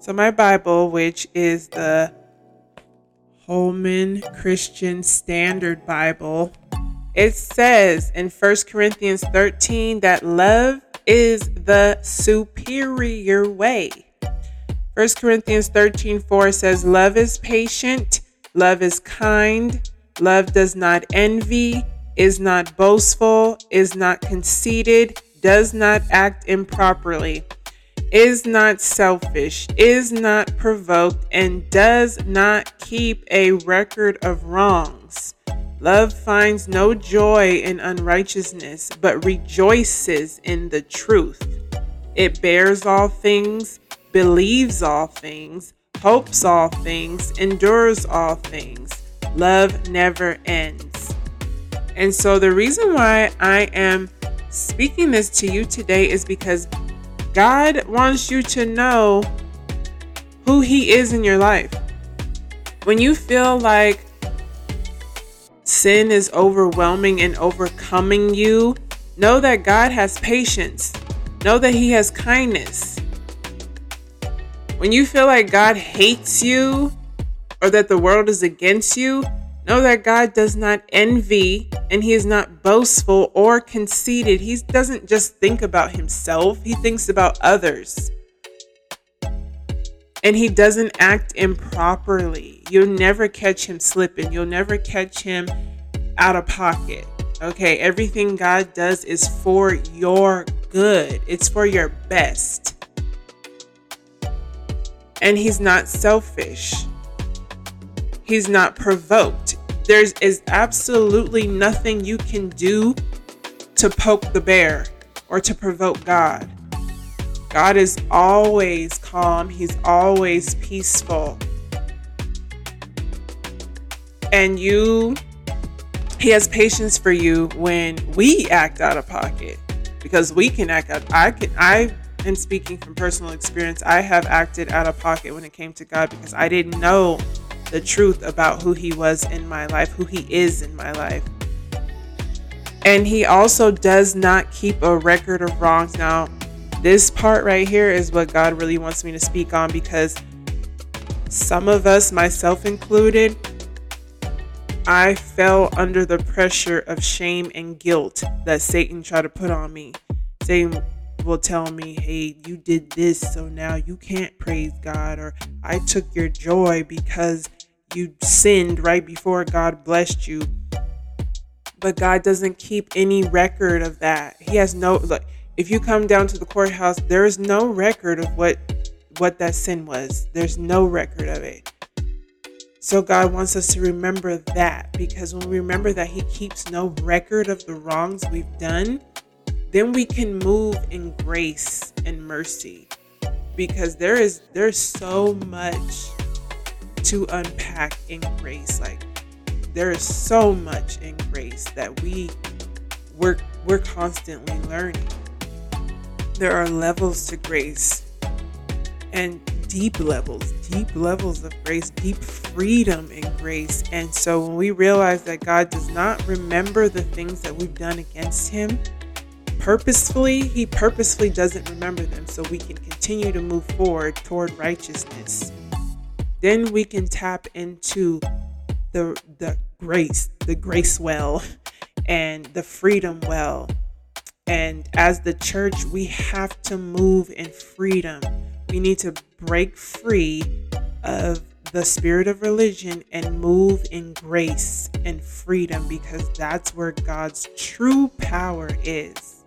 So, my Bible, which is the Holman Christian Standard Bible, it says in 1 Corinthians 13 that love is the superior way. 1 Corinthians 13 4 says, Love is patient, love is kind, love does not envy, is not boastful, is not conceited, does not act improperly is not selfish, is not provoked, and does not keep a record of wrongs. Love finds no joy in unrighteousness, but rejoices in the truth. It bears all things, believes all things, hopes all things, endures all things. Love never ends. And so, the reason why I am speaking this to you today is because God wants you to know who He is in your life. When you feel like sin is overwhelming and overcoming you, know that God has patience. Know that He has kindness. When you feel like God hates you or that the world is against you, Know that God does not envy and he is not boastful or conceited. He doesn't just think about himself, he thinks about others. And he doesn't act improperly. You'll never catch him slipping, you'll never catch him out of pocket. Okay, everything God does is for your good, it's for your best. And he's not selfish. He's not provoked there is absolutely nothing you can do to poke the bear or to provoke God. God is always calm, He's always peaceful. And you, He has patience for you when we act out of pocket because we can act out. I can, I am speaking from personal experience. I have acted out of pocket when it came to God because I didn't know the truth about who he was in my life, who he is in my life. And he also does not keep a record of wrongs. Now, this part right here is what God really wants me to speak on because some of us, myself included, I fell under the pressure of shame and guilt that Satan tried to put on me. Satan will tell me, hey, you did this, so now you can't praise God, or I took your joy because you sinned right before God blessed you. But God doesn't keep any record of that. He has no like if you come down to the courthouse, there is no record of what what that sin was. There's no record of it. So God wants us to remember that because when we remember that he keeps no record of the wrongs we've done, then we can move in grace and mercy because there is there's so much to unpack in grace. Like there is so much in grace that we we're we're constantly learning. There are levels to grace and deep levels, deep levels of grace, deep freedom in grace. And so when we realize that God does not remember the things that we've done against him, purposefully, he purposefully doesn't remember them so we can continue to move forward toward righteousness then we can tap into the the grace, the grace well and the freedom well. And as the church, we have to move in freedom. We need to break free of the spirit of religion and move in grace and freedom because that's where God's true power is.